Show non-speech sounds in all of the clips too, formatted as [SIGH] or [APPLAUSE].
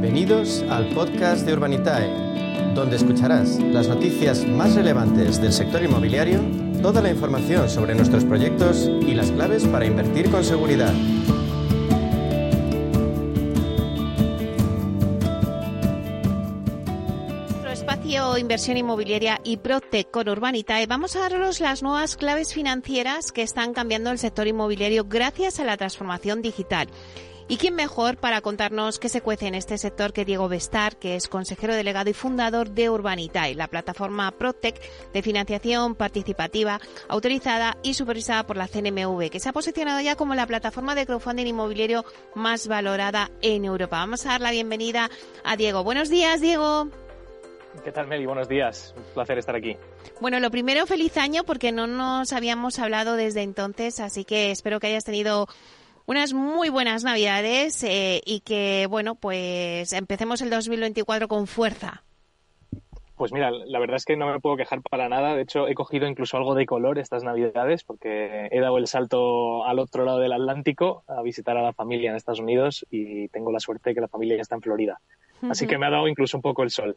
Bienvenidos al podcast de Urbanitae, donde escucharás las noticias más relevantes del sector inmobiliario, toda la información sobre nuestros proyectos y las claves para invertir con seguridad. Nuestro espacio Inversión Inmobiliaria y Protec con Urbanitae, vamos a daros las nuevas claves financieras que están cambiando el sector inmobiliario gracias a la transformación digital. ¿Y quién mejor para contarnos qué se cuece en este sector que Diego Bestar, que es consejero delegado y fundador de Urbanitae, la plataforma Protec de financiación participativa autorizada y supervisada por la CNMV, que se ha posicionado ya como la plataforma de crowdfunding inmobiliario más valorada en Europa? Vamos a dar la bienvenida a Diego. Buenos días, Diego. ¿Qué tal, Meli? Buenos días. Un placer estar aquí. Bueno, lo primero, feliz año porque no nos habíamos hablado desde entonces, así que espero que hayas tenido unas muy buenas navidades eh, y que, bueno, pues empecemos el 2024 con fuerza. Pues mira, la verdad es que no me puedo quejar para nada. De hecho, he cogido incluso algo de color estas navidades porque he dado el salto al otro lado del Atlántico a visitar a la familia en Estados Unidos y tengo la suerte de que la familia ya está en Florida. Así que me ha dado incluso un poco el sol.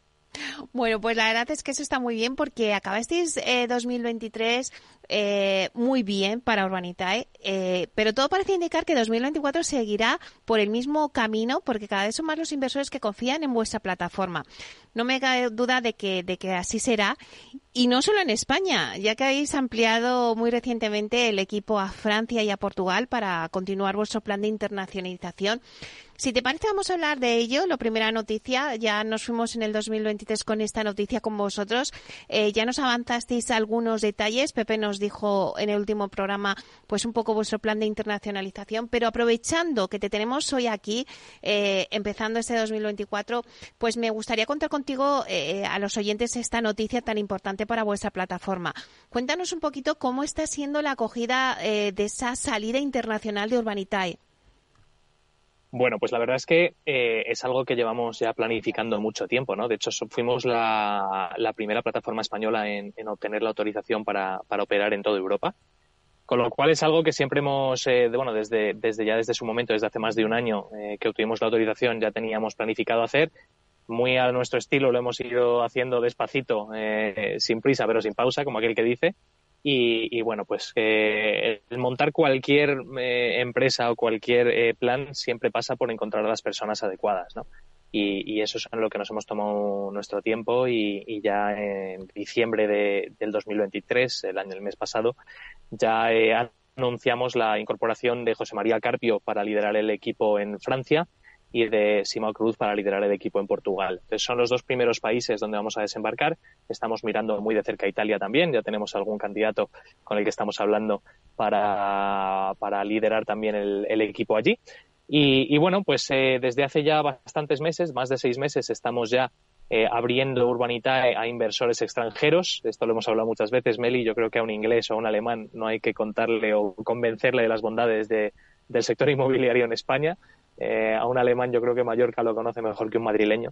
Bueno, pues la verdad es que eso está muy bien porque acabasteis eh, 2023 eh, muy bien para Urbanitae, eh, pero todo parece indicar que 2024 seguirá por el mismo camino porque cada vez son más los inversores que confían en vuestra plataforma. No me cabe duda de que, de que así será y no solo en España, ya que habéis ampliado muy recientemente el equipo a Francia y a Portugal para continuar vuestro plan de internacionalización. Si te parece, vamos a hablar de ello. La primera noticia, ya nos fuimos en el 2023 con esta noticia con vosotros. Eh, ya nos avanzasteis algunos detalles. Pepe nos dijo en el último programa, pues un poco vuestro plan de internacionalización. Pero aprovechando que te tenemos hoy aquí, eh, empezando este 2024, pues me gustaría contar contigo eh, a los oyentes esta noticia tan importante para vuestra plataforma. Cuéntanos un poquito cómo está siendo la acogida de esa salida internacional de Urbanitae. Bueno, pues la verdad es que eh, es algo que llevamos ya planificando mucho tiempo, ¿no? De hecho, fuimos la, primera plataforma española en, en obtener la autorización para, operar en toda Europa. Con lo cual es algo que siempre hemos, eh, bueno, desde, desde ya desde su momento, desde hace más de un año eh, que obtuvimos la autorización, ya teníamos planificado hacer. Muy a nuestro estilo lo hemos ido haciendo despacito, eh, sin prisa, pero sin pausa, como aquel que dice. Y, y, bueno, pues eh, montar cualquier eh, empresa o cualquier eh, plan siempre pasa por encontrar a las personas adecuadas, ¿no? Y, y, eso es en lo que nos hemos tomado nuestro tiempo y, y ya en diciembre de, del 2023, el año el mes pasado, ya eh, anunciamos la incorporación de José María Carpio para liderar el equipo en Francia y de Simao Cruz para liderar el equipo en Portugal. Entonces son los dos primeros países donde vamos a desembarcar. Estamos mirando muy de cerca a Italia también. Ya tenemos algún candidato con el que estamos hablando para, para liderar también el, equipo allí. Y, bueno, pues eh, desde hace ya bastantes meses, más de seis meses, estamos ya eh, abriendo Urbanitae a inversores extranjeros. Esto lo hemos hablado muchas veces, Meli. Yo creo que a un inglés o a un alemán no hay que contarle o convencerle de las bondades de, del sector inmobiliario en España. Eh, a un alemán yo creo que Mallorca lo conoce mejor que un madrileño.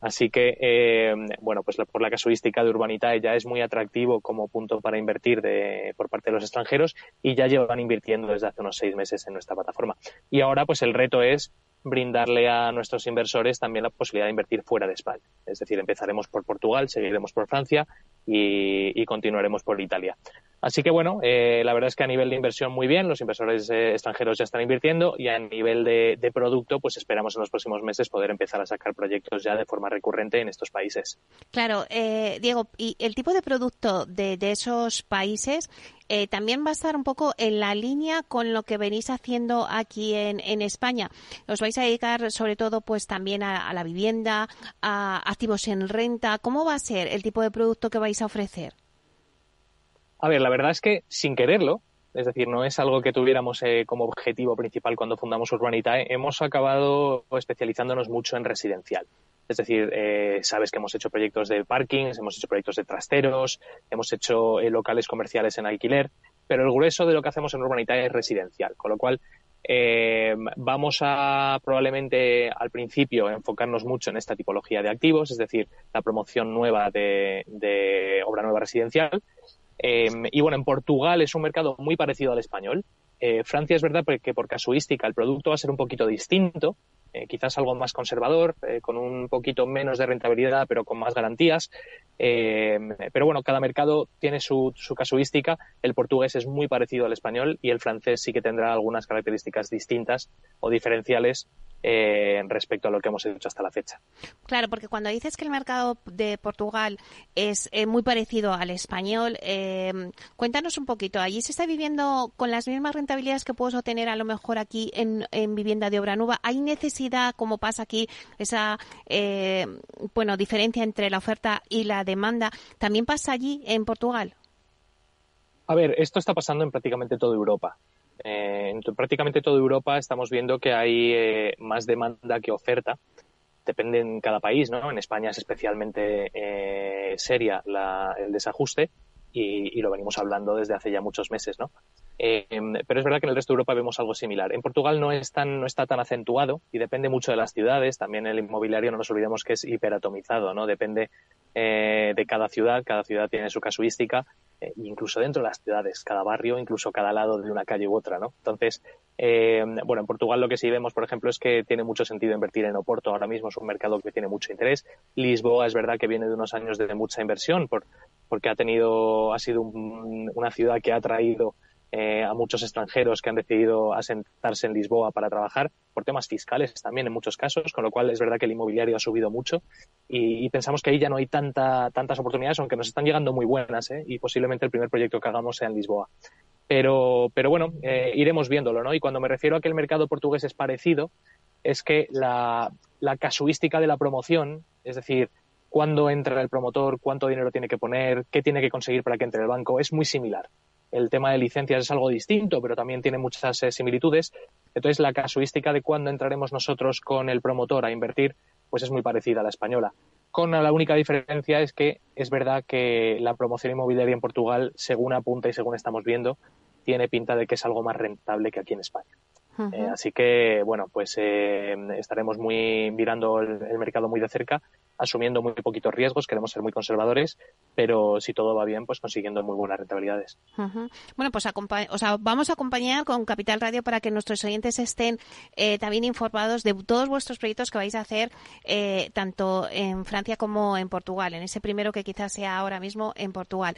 Así que, eh, bueno, pues por la casuística de Urbanitae ya es muy atractivo como punto para invertir de, por parte de los extranjeros y ya llevan invirtiendo desde hace unos seis meses en nuestra plataforma. Y ahora pues el reto es brindarle a nuestros inversores también la posibilidad de invertir fuera de España. Es decir, empezaremos por Portugal, seguiremos por Francia y, continuaremos por Italia. Así que bueno, eh, la verdad es que a nivel de inversión muy bien, los inversores eh, extranjeros ya están invirtiendo y a nivel de, producto, pues esperamos en los próximos meses poder empezar a sacar proyectos ya de forma recurrente en estos países. Claro, eh, Diego, y el tipo de producto de esos países eh, también va a estar un poco en la línea con lo que venís haciendo aquí en, España. Os vais a dedicar sobre todo pues también a, la vivienda, a activos en renta. ¿Cómo va a ser el tipo de producto que vais a ofrecer? A ver, la verdad es que sin quererlo, es decir, no es algo que tuviéramos eh, como objetivo principal cuando fundamos Urbanitae, hemos acabado especializándonos mucho en residencial. Es decir, eh, sabes que hemos hecho proyectos de parkings, hemos hecho proyectos de trasteros, hemos hecho eh, locales comerciales en alquiler, pero el grueso de lo que hacemos en Urbanitae es residencial, con lo cual eh, vamos a probablemente al principio enfocarnos mucho en esta tipología de activos, es decir, la promoción nueva de, obra nueva residencial, eh, y bueno, en Portugal es un mercado muy parecido al español. Eh, Francia es verdad que por casuística el producto va a ser un poquito distinto, eh, quizás algo más conservador, eh, con un poquito menos de rentabilidad, pero con más garantías. pero bueno, cada mercado tiene su, su, casuística. El portugués es muy parecido al español y el francés sí que tendrá algunas características distintas o diferenciales eh, respecto a lo que hemos hecho hasta la fecha. Claro, porque cuando dices que el mercado de Portugal es eh, muy parecido al español, eh, cuéntanos un poquito. ¿Allí se está viviendo con las mismas rentabilidades que puedes obtener a lo mejor aquí en, vivienda de obra nueva? ¿Hay necesidad, como pasa aquí, esa bueno diferencia entre la oferta y la demanda? ¿También pasa allí en Portugal? A ver, esto está pasando en prácticamente toda Europa. Eh, en prácticamente toda Europa estamos viendo que hay eh, más demanda que oferta. Depende en cada país, ¿no? En España es especialmente eh, seria el desajuste y, lo venimos hablando desde hace ya muchos meses, ¿no? Pero es verdad que en el resto de Europa vemos algo similar. En Portugal no, es tan, no está tan acentuado y depende mucho de las ciudades. También el inmobiliario, no nos olvidemos que es hiperatomizado, ¿no? Depende de cada ciudad. Cada ciudad tiene su casuística eh, incluso dentro de las ciudades, cada barrio, incluso cada lado de una calle u otra, ¿no? Entonces, eh, bueno, en Portugal lo que sí vemos, por ejemplo, es que tiene mucho sentido invertir en Oporto. Ahora mismo es un mercado que tiene mucho interés. Lisboa es verdad que viene de unos años de mucha inversión por, porque ha tenido, ha sido una ciudad que ha traído eh, a muchos extranjeros que han decidido asentarse en Lisboa para trabajar, por temas fiscales también en muchos casos, con lo cual es verdad que el inmobiliario ha subido mucho y, pensamos que ahí ya no hay tanta, tantas oportunidades, aunque nos están llegando muy buenas ¿eh? y posiblemente el primer proyecto que hagamos sea en Lisboa. Pero, pero bueno, eh, iremos viéndolo, ¿no? Y cuando me refiero a que el mercado portugués es parecido, es que la, la casuística de la promoción, es decir, cuándo entra el promotor, cuánto dinero tiene que poner, qué tiene que conseguir para que entre el banco, es muy similar. El tema de licencias es algo distinto, pero también tiene muchas eh, similitudes. Entonces, la casuística de cuándo entraremos nosotros con el promotor a invertir, pues es muy parecida a la española. Con la única diferencia es que es verdad que la promoción inmobiliaria en Portugal, según apunta y según estamos viendo, tiene pinta de que es algo más rentable que aquí en España. Eh, así que, bueno, pues eh, estaremos muy mirando el, mercado muy de cerca, asumiendo muy poquitos riesgos, queremos ser muy conservadores, pero si todo va bien, pues consiguiendo muy buenas rentabilidades. Bueno, pues o sea, vamos a acompañar con Capital Radio para que nuestros oyentes estén eh, también informados de todos vuestros proyectos que vais a hacer tanto en Francia como en Portugal, en ese primero que quizás sea ahora mismo en Portugal.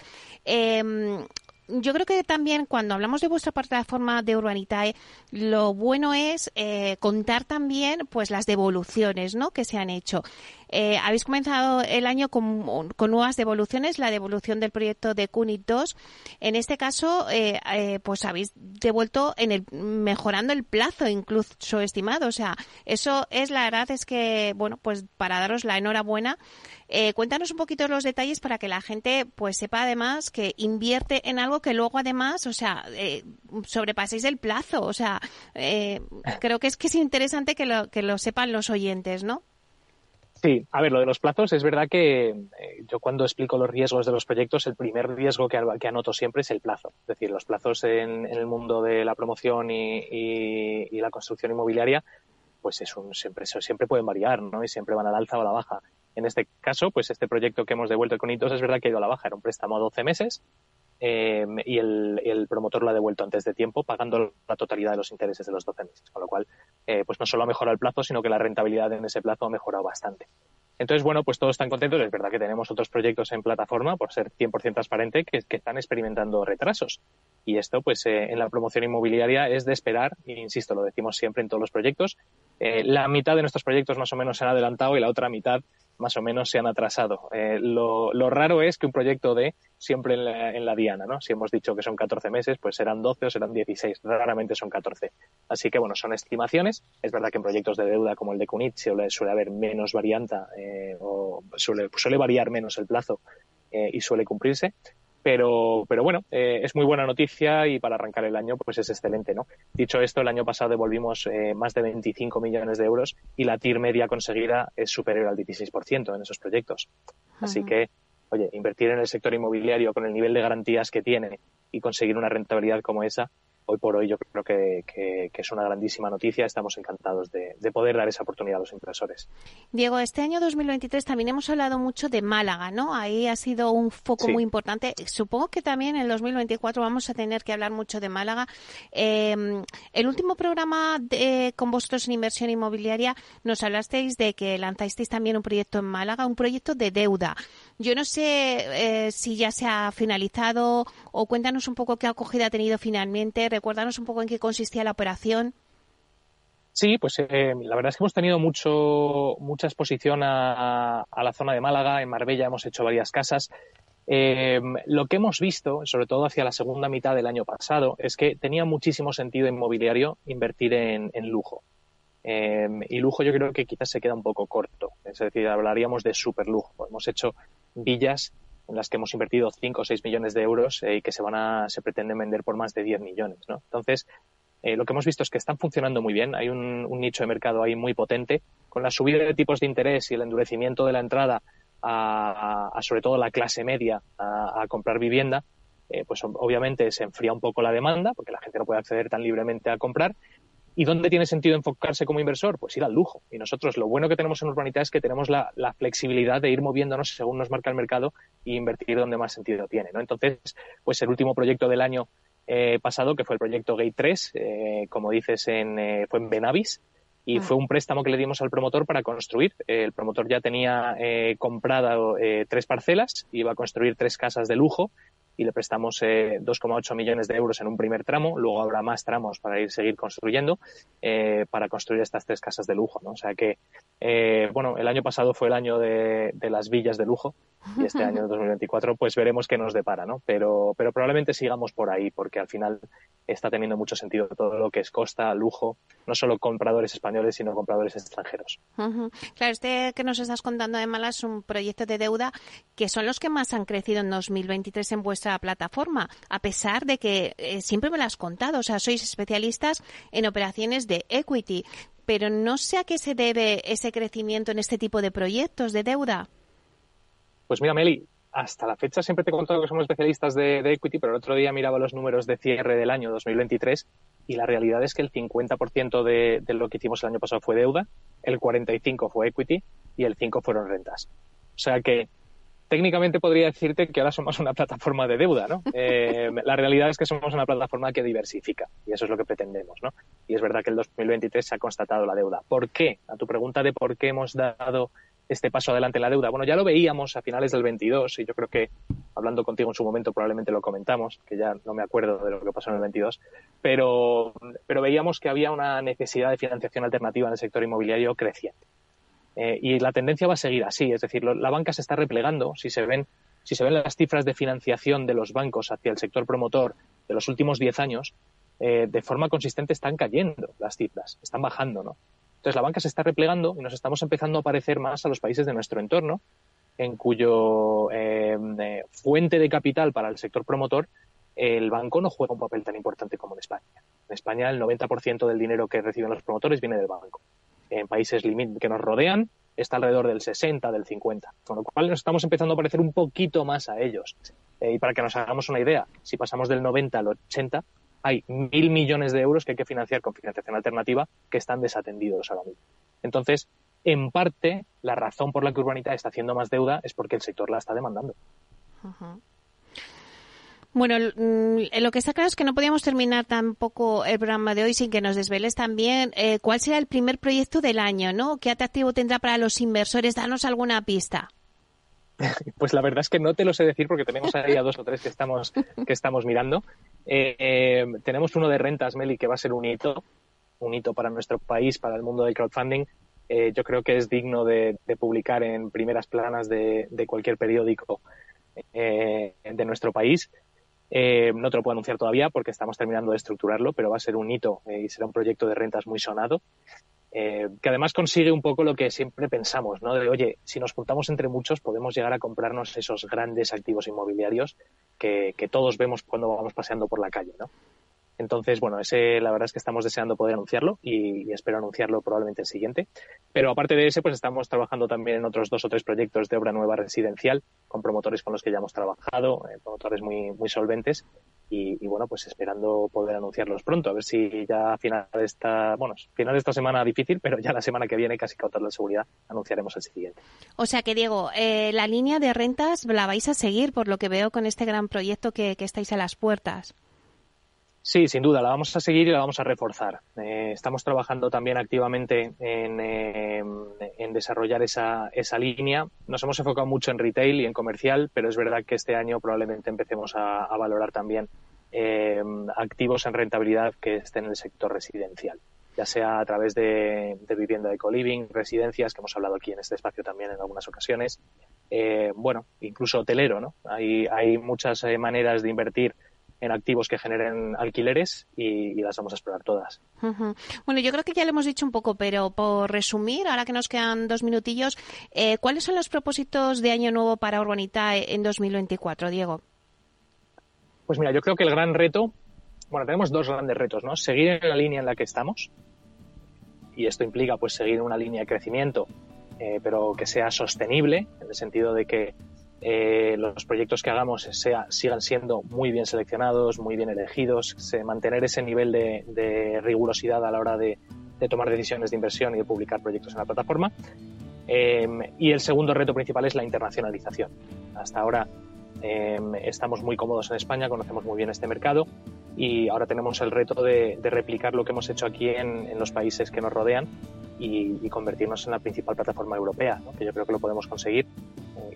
Yo creo que también cuando hablamos de vuestra plataforma de Urbanitae, lo bueno es eh, contar también pues las devoluciones ¿no? que se han hecho. Eh, habéis comenzado el año con, nuevas devoluciones, la devolución del proyecto de CUNIT 2. En este caso, eh, eh, pues habéis devuelto en el, mejorando el plazo incluso estimado. O sea, eso es la verdad es que, bueno, pues para daros la enhorabuena. cuéntanos un poquito los detalles para que la gente pues sepa además que invierte en algo que luego además, o sea, sobrepaséis el plazo. O sea, creo que es que es interesante que lo, que lo sepan los oyentes, ¿no? Sí, a ver, lo de los plazos es verdad que eh, yo cuando explico los riesgos de los proyectos, el primer riesgo que, anoto siempre es el plazo. Es decir, los plazos en, el mundo de la promoción y, la construcción inmobiliaria, pues es un, siempre, siempre pueden variar, ¿no? Y siempre van al alza o a la baja. En este caso, pues este proyecto que hemos devuelto con hitos es verdad que ha ido a la baja. Era un préstamo a 12 meses eh, y el, promotor lo ha devuelto antes de tiempo, pagando la totalidad de los intereses de los 12 meses. Con lo cual, eh, pues no solo ha mejorado el plazo, sino que la rentabilidad en ese plazo ha mejorado bastante. Entonces, bueno, pues todos están contentos. Es verdad que tenemos otros proyectos en plataforma, por ser 100% transparente, que, están experimentando retrasos. Y esto, pues eh, en la promoción inmobiliaria es de esperar, e insisto, lo decimos siempre en todos los proyectos. la mitad de nuestros proyectos más o menos se han adelantado y la otra mitad más o menos se han atrasado. Eh, lo, raro es que un proyecto de siempre en la, diana, ¿no? Si hemos dicho que son 14 meses, pues serán 12 o serán 16, raramente son 14. Así que, bueno, son estimaciones. Es verdad que en proyectos de deuda como el de Cunit suele, suele haber menos varianta eh, o suele, suele variar menos el plazo eh, y suele cumplirse, pero, pero bueno, eh, es muy buena noticia y para arrancar el año pues es excelente, ¿no? Dicho esto, el año pasado devolvimos eh, más de 25 millones de euros y la TIR media conseguida es superior al 16% en esos proyectos. Así que, oye, invertir en el sector inmobiliario con el nivel de garantías que tiene y conseguir una rentabilidad como esa, hoy por hoy yo creo que, es una grandísima noticia. Estamos encantados de, poder dar esa oportunidad a los inversores. Diego, este año 2023 también hemos hablado mucho de Málaga, ¿no? Ahí ha sido un foco muy importante. Supongo que también en el 2024 vamos a tener que hablar mucho de Málaga. Em, el último programa con vosotros en inversión inmobiliaria nos hablasteis de que lanzasteis también un proyecto en Málaga, un proyecto de deuda. Yo no sé eh, si ya se ha finalizado o cuéntanos un poco qué acogida ha tenido finalmente. Recuérdanos un poco en qué consistía la operación. Sí, pues eh, la verdad es que hemos tenido mucho, mucha exposición a, la zona de Málaga. En Marbella hemos hecho varias casas. Eh, lo que hemos visto, sobre todo hacia la segunda mitad del año pasado, es que tenía muchísimo sentido inmobiliario invertir en, lujo. y lujo yo creo que quizás se queda un poco corto. Es decir, hablaríamos de super lujo. Hemos hecho villas en las que hemos invertido 5 o 6 millones de euros eh, y que se van a, se pretenden vender por más de 10 millones, ¿no? Entonces, eh, lo que hemos visto es que están funcionando muy bien. Hay un, nicho de mercado ahí muy potente. Con la subida de tipos de interés y el endurecimiento de la entrada a, sobre todo la clase media a, comprar vivienda, eh, pues obviamente se enfría un poco la demanda porque la gente no puede acceder tan libremente a comprar ¿Y dónde tiene sentido enfocarse como inversor? Pues ir al lujo. Y nosotros lo bueno que tenemos en Urbanita es que tenemos la, flexibilidad de ir moviéndonos según nos marca el mercado e invertir donde más sentido tiene. ¿no? Entonces, pues el último proyecto del año eh, pasado, que fue el proyecto Gate 3, eh, como dices, en, eh, fue en Benavis, y ah. fue un préstamo que le dimos al promotor para construir. el promotor ya tenía comprado tres parcelas, iba a construir tres casas de lujo y le prestamos eh, 2,8 millones de euros en un primer tramo. Luego habrá más tramos para ir seguir construyendo eh, para construir estas tres casas de lujo. ¿no? O sea que, eh, bueno, el año pasado fue el año de, de, las villas de lujo y este año [LAUGHS] 2024 pues veremos qué nos depara, ¿no? Pero, pero probablemente sigamos por ahí porque al final está teniendo mucho sentido todo lo que es costa, lujo, no solo compradores españoles sino compradores extranjeros. Claro, este que nos estás contando de Malas es un proyecto de deuda que son los que más han crecido en 2023 en vuestra plataforma, a pesar de que eh, siempre me lo has contado, o sea, sois especialistas en operaciones de equity, pero no sé a qué se debe ese crecimiento en este tipo de proyectos de deuda. Pues mira, Meli, hasta la fecha siempre te he contado que somos especialistas de, equity, pero el otro día miraba los números de cierre del año 2023 y la realidad es que el 50% de, de lo que hicimos el año pasado fue deuda, el 45% fue equity y el 5% fueron rentas. O sea que técnicamente podría decirte que ahora somos una plataforma de deuda, ¿no? [LAUGHS] Eh, la realidad es que somos una plataforma que diversifica y eso es lo que pretendemos, ¿no? Y es verdad que el 2023 se ha constatado la deuda. ¿Por qué? A tu pregunta de por qué hemos dado este paso adelante en la deuda. Bueno, ya lo veíamos a finales del 22 y yo creo que hablando contigo en su momento probablemente lo comentamos, que ya no me acuerdo de lo que pasó en el 22, pero, pero veíamos que había una necesidad de financiación alternativa en el sector inmobiliario creciente. Eh, y la tendencia va a seguir así, es decir, la banca se está replegando. Si se ven, si se ven las cifras de financiación de los bancos hacia el sector promotor de los últimos 10 años, eh, de forma consistente están cayendo las cifras, están bajando, ¿no? Entonces la banca se está replegando y nos estamos empezando a parecer más a los países de nuestro entorno, en cuyo eh, fuente de capital para el sector promotor el banco no juega un papel tan importante como en España. En España el 90% del dinero que reciben los promotores viene del banco en países que nos rodean está alrededor del 60, del 50, con lo cual nos estamos empezando a parecer un poquito más a ellos. Eh, y para que nos hagamos una idea, si pasamos del 90 al 80, hay mil millones de euros que hay que financiar con financiación alternativa que están desatendidos ahora mismo. Entonces, en parte, la razón por la que Urbanita está haciendo más deuda es porque el sector la está demandando. Bueno, mm, lo que está claro es que no podíamos terminar tampoco el programa de hoy sin que nos desveles también eh, cuál será el primer proyecto del año, ¿no? ¿Qué atractivo tendrá para los inversores? Danos alguna pista. [LAUGHS] Pues la verdad es que no te lo sé decir porque tenemos ahí a dos o tres que estamos, que estamos mirando. Eh, eh, tenemos uno de rentas, Meli, que va a ser un hito, un hito para nuestro país, para el mundo del crowdfunding. yo creo que es digno de, publicar en primeras planas de cualquier periódico de nuestro país. Eh, no te lo puedo anunciar todavía porque estamos terminando de estructurarlo, pero va a ser un hito eh, y será un proyecto de rentas muy sonado. Eh, que además consigue un poco lo que siempre pensamos, ¿no? De, oye, si nos juntamos entre muchos podemos llegar a comprarnos esos grandes activos inmobiliarios que, que todos vemos cuando vamos paseando por la calle, ¿no? Entonces, bueno, ese la verdad es que estamos deseando poder anunciarlo y, espero anunciarlo probablemente el siguiente. Pero aparte de ese, pues estamos trabajando también en otros dos o tres proyectos de obra nueva residencial con promotores con los que ya hemos trabajado, eh, promotores muy, muy solventes. y, bueno, pues esperando poder anunciarlos pronto, a ver si ya a final de esta, bueno, final de esta semana difícil, pero ya la semana que viene, casi cautas de seguridad, anunciaremos el siguiente. O sea que, Diego, eh, la línea de rentas la vais a seguir, por lo que veo con este gran proyecto que, estáis a las puertas. Sí, sin duda, la vamos a seguir y la vamos a reforzar. Eh, estamos trabajando también activamente en, eh, en desarrollar esa, esa, línea. Nos hemos enfocado mucho en retail y en comercial, pero es verdad que este año probablemente empecemos a, valorar también eh, activos en rentabilidad que estén en el sector residencial, ya sea a través de, vivienda de co-living, residencias, que hemos hablado aquí en este espacio también en algunas ocasiones, bueno, incluso hotelero, ¿no? Hay, hay muchas maneras de invertir en activos que generen alquileres y, las vamos a explorar todas. Bueno, yo creo que ya lo hemos dicho un poco, pero por resumir, ahora que nos quedan dos minutillos, eh, ¿cuáles son los propósitos de Año Nuevo para Urbanita en 2024, Diego? Pues mira, yo creo que el gran reto, bueno, tenemos dos grandes retos, ¿no? Seguir en la línea en la que estamos, y esto implica pues seguir una línea de crecimiento, eh, pero que sea sostenible, en el sentido de que eh, los proyectos que hagamos sea, sigan siendo muy bien seleccionados, muy bien elegidos, se, mantener ese nivel de, rigurosidad a la hora de, tomar decisiones de inversión y de publicar proyectos en la plataforma. Em, y el segundo reto principal es la internacionalización. Hasta ahora em, estamos muy cómodos en España, conocemos muy bien este mercado y ahora tenemos el reto de, replicar lo que hemos hecho aquí en, los países que nos rodean y, convertirnos en la principal plataforma europea, que yo creo que lo podemos conseguir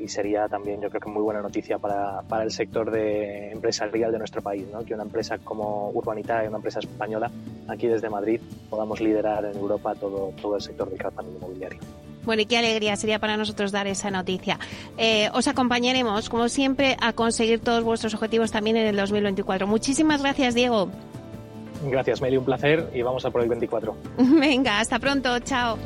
y sería también yo creo que muy buena noticia para, para el sector de empresarial de nuestro país, ¿no? que una empresa como Urbanita, una empresa española, aquí desde Madrid, podamos liderar en Europa todo, todo el sector del crowdfunding inmobiliario. Bueno, y qué alegría sería para nosotros dar esa noticia. Eh, os acompañaremos, como siempre, a conseguir todos vuestros objetivos también en el 2024. Muchísimas gracias, Diego. Gracias, Meli, un placer y vamos a por el 24. [LAUGHS] Venga, hasta pronto, chao.